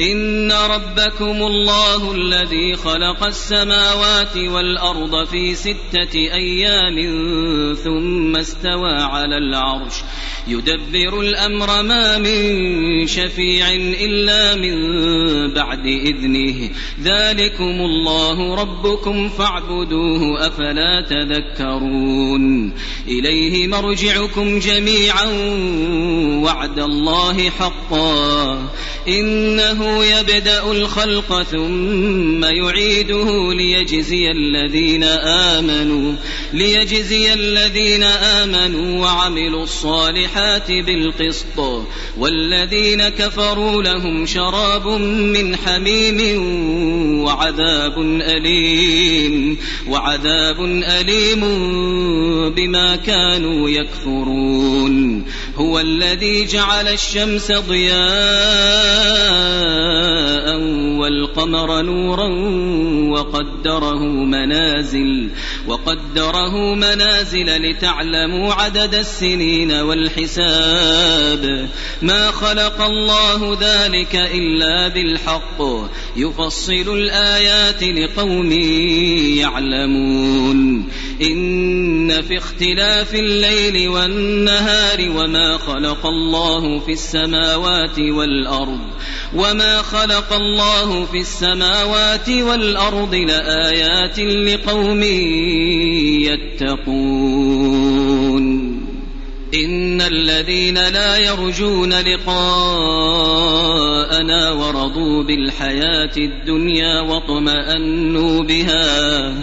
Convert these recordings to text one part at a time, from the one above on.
إن ربكم الله الذي خلق السماوات والأرض في ستة أيام ثم استوى على العرش. يدبر الأمر ما من شفيع إلا من بعد إذنه. ذلكم الله ربكم فاعبدوه أفلا تذكرون. إليه مرجعكم جميعا وعد الله حقا. إنه يبدأ الخلق ثم يعيده ليجزي الذين آمنوا ليجزي الذين آمنوا وعملوا الصالحات بالقسط. والذين كفروا لهم شراب من حميم وعذاب أليم وعذاب أليم بما كانوا يكفرون. هو الذي جعل الشمس ضياء والقمر نورا وقدره منازل وقدره منازل لتعلموا عدد السنين والحساب. ما خلق الله ذلك إلا بالحق يفصل الآيات لقوم يعلمون. إن في اختلاف الليل والنهار وما خلق الله في السماوات والأرض وما خلق الله في السماوات والأرض لآيات لقوم يتقون إن الذين لا يرجون لقاءنا ورضوا بالحياة الدنيا واطمأنوا بها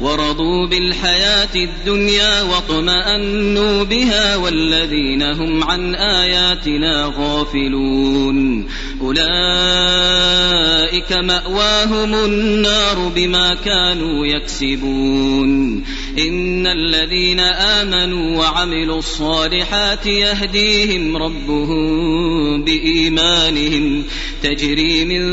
ورضوا بالحياة الدنيا واطمأنوا بها والذين هم عن آياتنا غافلون. أولئك مأواهم النار بما كانوا يكسبون. إن الذين آمنوا وعملوا الصالحات يهديهم ربهم بإيمانهم. تجري من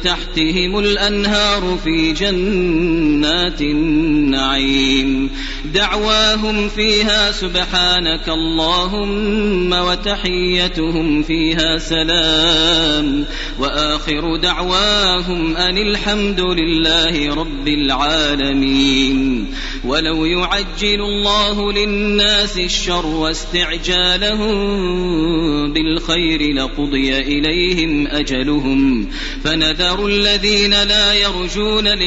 تحتهم الأنهار في جنات النعيم. دعواهم فيها سبحانك اللهم وتحيتهم فيها سلام. وآخر دعواهم أن الحمد لله رب العالمين. ولو يعجل الله للناس الشر واستعجالهم بالخير لقضي إليهم أجلهم. فنذر الذين لا يرجون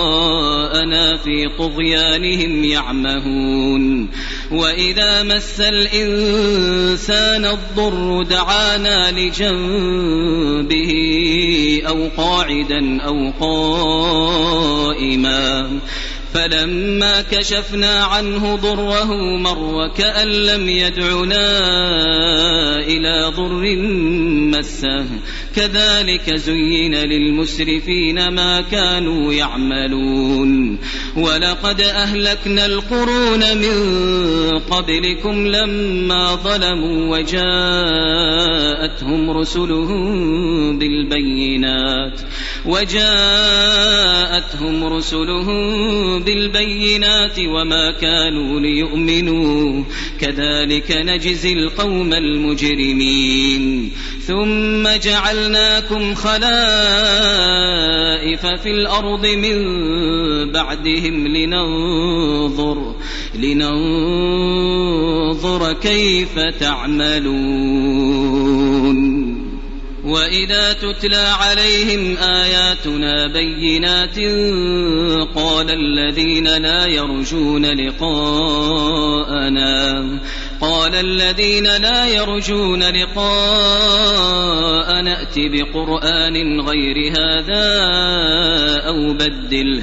لقاءنا في طغيانهم يعمهون وإذا مس الإنسان الضر دعانا لجنبه أو قاعدا أو قائما فلما كشفنا عنه ضره مر كأن لم يدعنا إلى ضر مسه. كذلك زين للمسرفين ما كانوا يعملون. ولقد أهلكنا القرون من قبلكم لما ظلموا وجاءتهم رسلهم بالبينات. وجاءتهم رسلهم بالبينات وما كانوا ليؤمنوا. كذلك نجزي القوم المجرمين. ثم جعلناكم خلائف في الأرض من بعدهم لننظر لننظر كيف تعملون. وإذا تتلى عليهم آياتنا بينات قال الذين لا يرجون لقاءنا قال الذين لا يرجون لقاء نأت بقرآن غير هذا أو بدله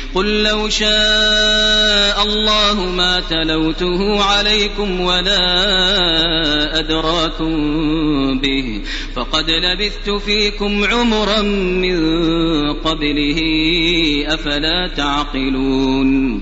قل لو شاء الله ما تلوته عليكم ولا أدراكم به فقد لبثت فيكم عمرا من قبله أفلا تعقلون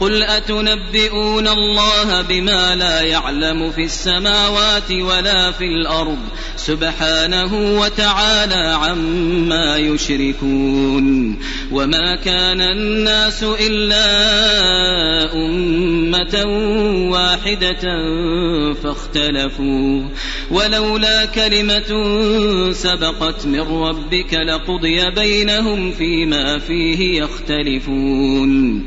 قل أتنبئون الله بما لا يعلم في السماوات ولا في الأرض سبحانه وتعالى عما يشركون وما كان الناس إلا أمة واحدة فاختلفوا ولولا كلمة سبقت من ربك لقضي بينهم فيما فيه يختلفون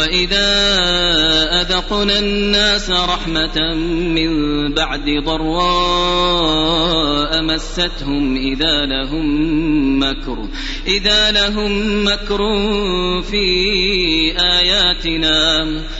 وإذا أذقنا الناس رحمة من بعد ضراء مستهم إذا لهم مكر إذا لهم مكر في آياتنا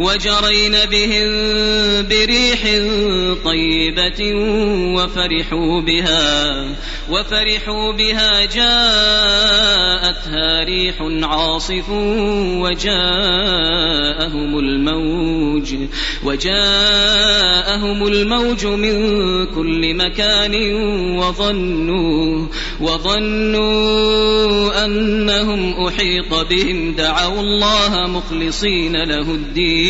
وجرين بهم بريح طيبة وفرحوا بها وفرحوا بها جاءتها ريح عاصف وجاءهم الموج وجاءهم الموج من كل مكان وظنوا وظنوا أنهم أحيط بهم دعوا الله مخلصين له الدين.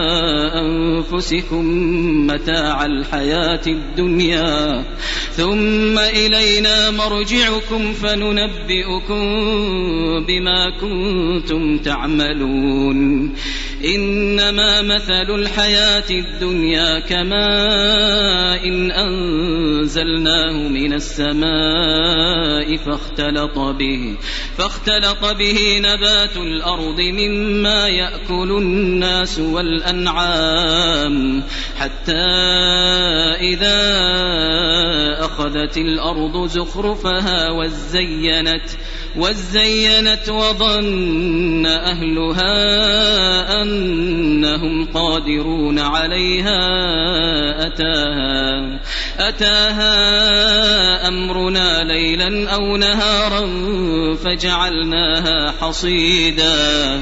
أنفسكم متاع الحياة الدنيا ثم إلينا مرجعكم فننبئكم بما كنتم تعملون إنما مثل الحياة الدنيا كماء إن أنزلناه من السماء فاختلط به فاختلط به نبات الأرض مما يأكل الناس والأنعام حتى إذا أخذت الأرض زخرفها وزينت وزينت وظن أهلها أنهم قادرون عليها أتاها أتاها أمرنا ليلا أو نهارا فجعلناها حصيدا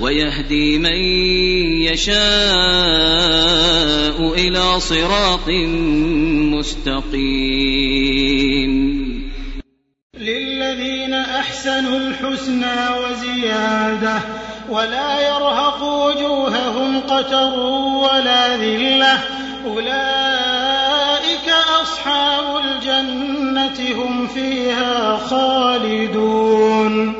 ويهدي من يشاء إلى صراط مستقيم. للذين أحسنوا الحسنى وزيادة ولا يرهق وجوههم قتر ولا ذلة. أولئك أصحاب الجنة هم فيها خالدون.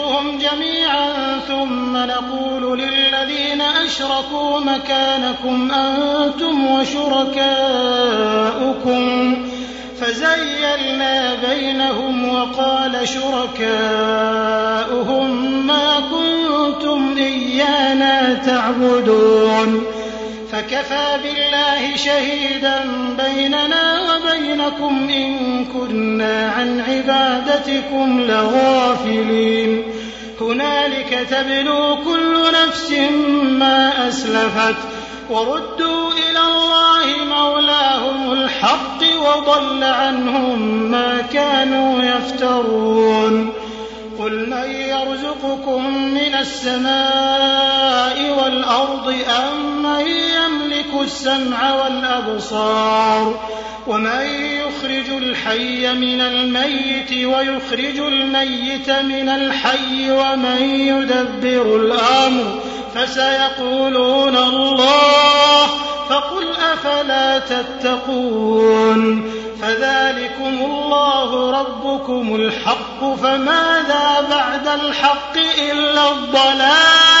نحشرهم جميعا ثم نقول للذين أشركوا مكانكم أنتم وشركاؤكم. فزيلنا بينهم وقال شركاؤهم ما كنتم إيانا تعبدون. فكفى بالله شهيدا بيننا وبينكم إن كنا عن عبادتكم لغافلين. هنالك تبلو كل نفس ما أسلفت وردوا إلى الله مولاهم الحق وضل عنهم ما كانوا يفترون قل من يرزقكم من السماء والأرض أم من يملك السمع والأبصار ومن يخرج الحي من الميت ويخرج الميت من الحي ومن يدبر الأمر فسيقولون الله فقل أفلا تتقون فذلكم الله ربكم الحق فماذا بعد الحق إلا الضلال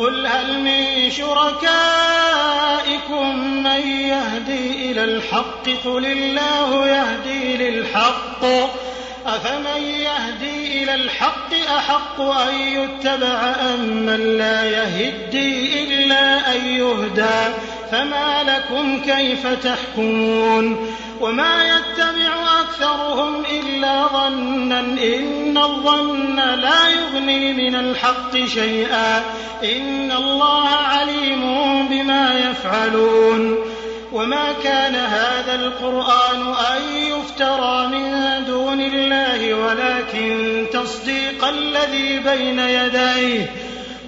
قل هل من شركائكم من يهدي إلى الحق؟ قل الله يهدي للحق. أفمن يهدي إلى الحق أحق أن يتبع أم من لا يهدي إلا أن يهدى؟ فما لكم كيف تحكمون؟ وما يتبع أكثرهم إلا ظنا إن الظن لا يغني من الحق شيئا إن الله عليم بما يفعلون وما كان هذا القرآن أن يفترى من دون الله ولكن تصديق الذي بين يديه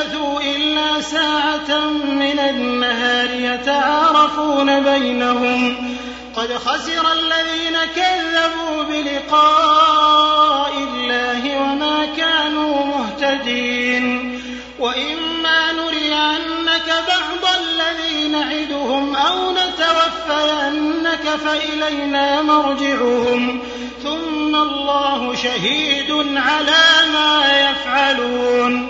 يلبثوا إلا ساعة من النهار يتعارفون بينهم. قد خسر الذين كذبوا بلقاء الله وما كانوا مهتدين. وإما نرينك بعض الذي نعدهم أو نتوفينك فإلينا مرجعهم. ثم الله شهيد على ما يفعلون.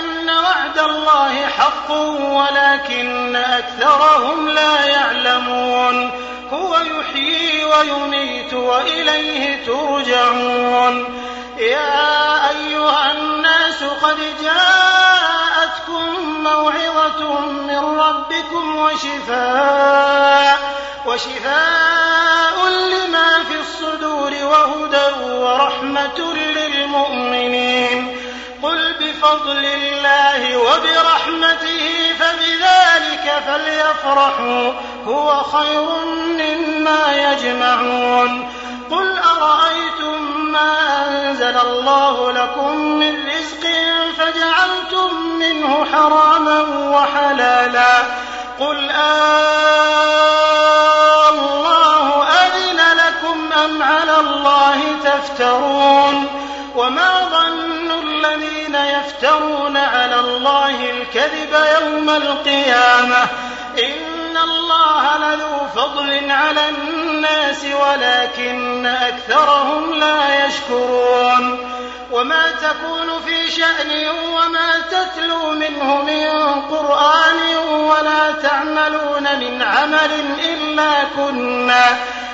وعد الله حق ولكن أكثرهم لا يعلمون. هو يحيي ويميت وإليه ترجعون. يا أيها الناس قد جاءتكم موعظة من ربكم وشفاء وشفاء لما في الصدور وهدى ورحمة للمؤمنين. قل بفضل الله وبرحمته فبذلك فليفرحوا هو خير مما يجمعون. قل أرأيتم ما أنزل الله لكم من رزق فجعلتم منه حراما وحلالا. قل آه الله أذن لكم أم على الله تفترون؟ وما يفترون على الله الكذب يوم القيامة. إن الله لذو فضل على الناس ولكن أكثرهم لا يشكرون. وما تكون في شأن وما تتلو منه من قرآن ولا تعملون من عمل إلا كنا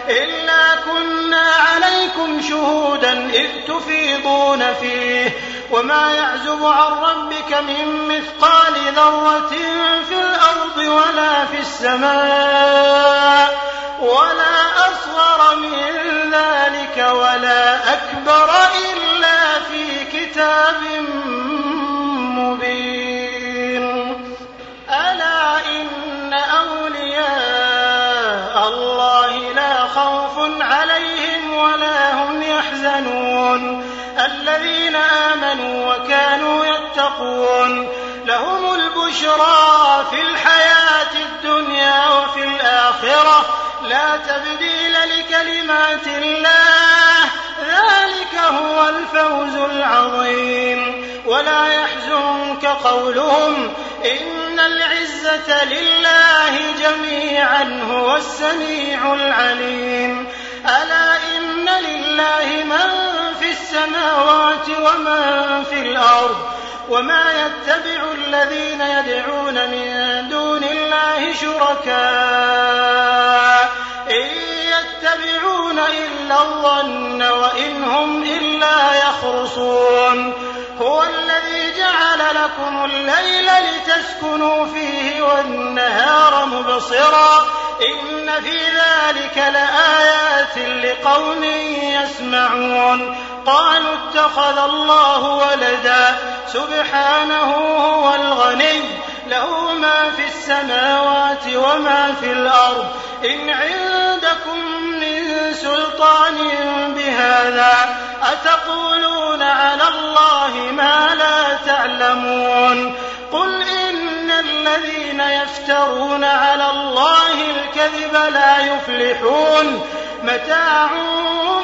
إلا كنا عليكم شهودا إذ تفيضون فيه. وما يعزب عن ربك من مثقال ذرة في الأرض ولا في السماء ولا أصغر من ذلك ولا أكبر إلا آمنوا وكانوا يتقون. لهم البشرى في الحياة الدنيا وفي الآخرة. لا تبديل لكلمات الله. ذلك هو الفوز العظيم. ولا يحزنك قولهم. إن العزة لله جميعا هو السميع العليم. ألا إن لله من في السماوات ومن في الأرض وما يتبع الذين يدعون من دون الله شركاء إن يتبعون إلا الظن وإن هم إلا يخرصون هو الذي جعل لكم الليل لتسكنوا فيه والنهار مبصرا إن في ذلك لآيات لقوم يسمعون. قالوا اتخذ الله ولدا. سبحانه هو الغني. له ما في السماوات وما في الأرض. إن عندكم من سلطان بهذا أتقولون على الله ما لا تعلمون. قل إن الذين يفترون على الله الكذب لا يفلحون. متاع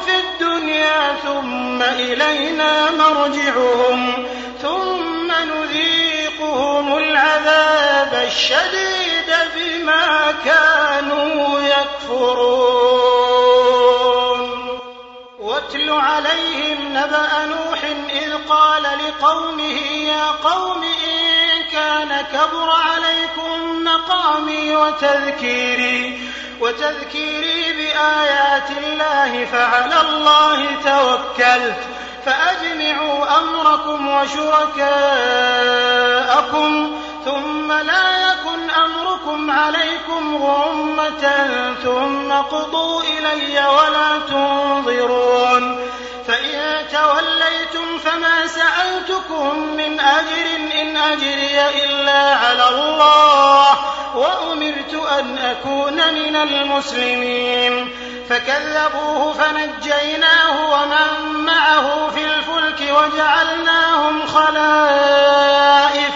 في الدنيا ثم إلينا مرجعهم ثم نذيقهم العذاب الشديد بما كانوا يكفرون. واتل عليهم نبأ نوح إذ قال لقومه يا قوم إن كان كبر عليكم مقامي وتذكيري وتذكيري بآيات الله فعلى الله توكلت. فأجمعوا أمركم وشركاءكم ثم لا يكن أمركم عليكم غمة ثم قضوا إلي ولا تنظرون. فإن توليتم فما سألتكم من أجر إن أجري إلا على الله وأمرت أن أكون من المسلمين. فكذبوه فنجيناه ومن معه في الفلك وجعلناهم خلائف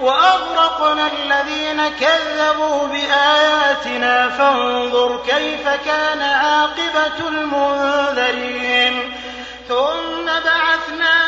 وأغرقنا الذين كذبوا بآياتنا. فانظر كيف كان عاقبة المنذرين. ثم بعثنا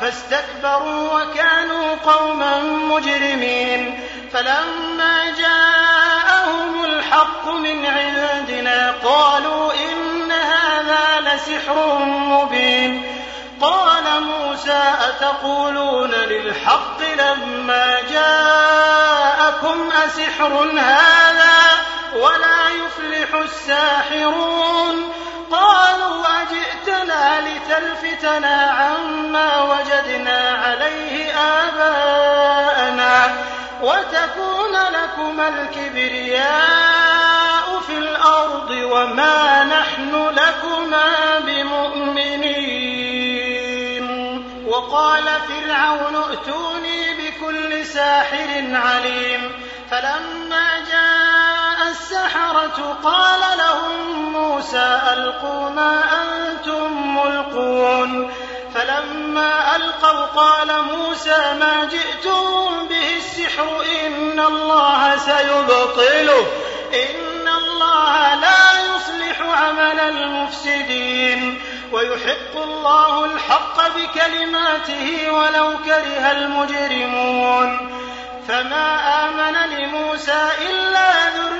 فاستكبروا وكانوا قوما مجرمين فلما جاءهم الحق من عندنا قالوا إن هذا لسحر مبين قال موسى أتقولون للحق لما جاءكم أسحر هذا ولا يفلح الساحرون لتلفتنا عما وجدنا عليه آباءنا وتكون لكما الكبرياء في الأرض وما نحن لكما بمؤمنين. وقال فرعون ائتوني بكل ساحر عليم. فلما السحرة قال لهم موسى ألقوا ما أنتم ملقون. فلما ألقوا قال موسى ما جئتم به السحر إن الله سيبطله إن الله لا يصلح عمل المفسدين. ويحق الله الحق بكلماته ولو كره المجرمون. فما آمن لموسى إلا ذرية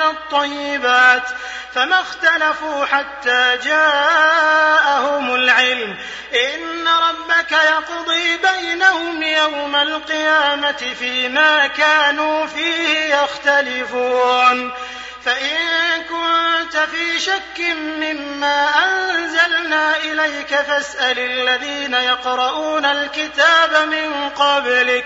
الطيبات فما اختلفوا حتى جاءهم العلم. إن ربك يقضي بينهم يوم القيامة فيما كانوا فيه يختلفون. فإن كنت في شك مما أنزلنا إليك فاسأل الذين يقرؤون الكتاب من قبلك.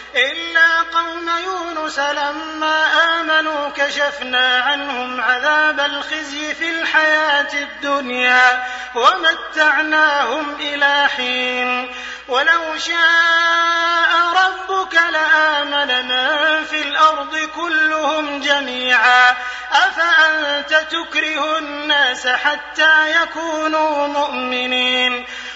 إلا قوم يونس لما آمنوا كشفنا عنهم عذاب الخزي في الحياة الدنيا ومتعناهم إلى حين. ولو شاء ربك لآمن من في الأرض كلهم جميعا. أفأنت تكره الناس حتى يكونوا مؤمنين؟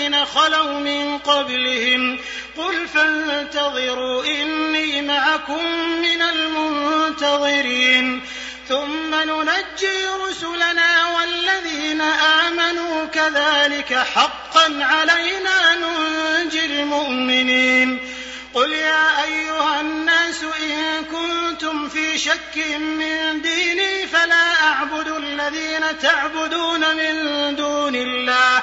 الذين خلوا من قبلهم قل فانتظروا إني معكم من المنتظرين ثم ننجي رسلنا والذين آمنوا كذلك حقا علينا ننجي المؤمنين قل يا أيها الناس إن كنتم في شك من ديني فلا أعبد الذين تعبدون من دون الله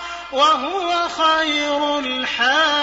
وهو خير الحاكمين.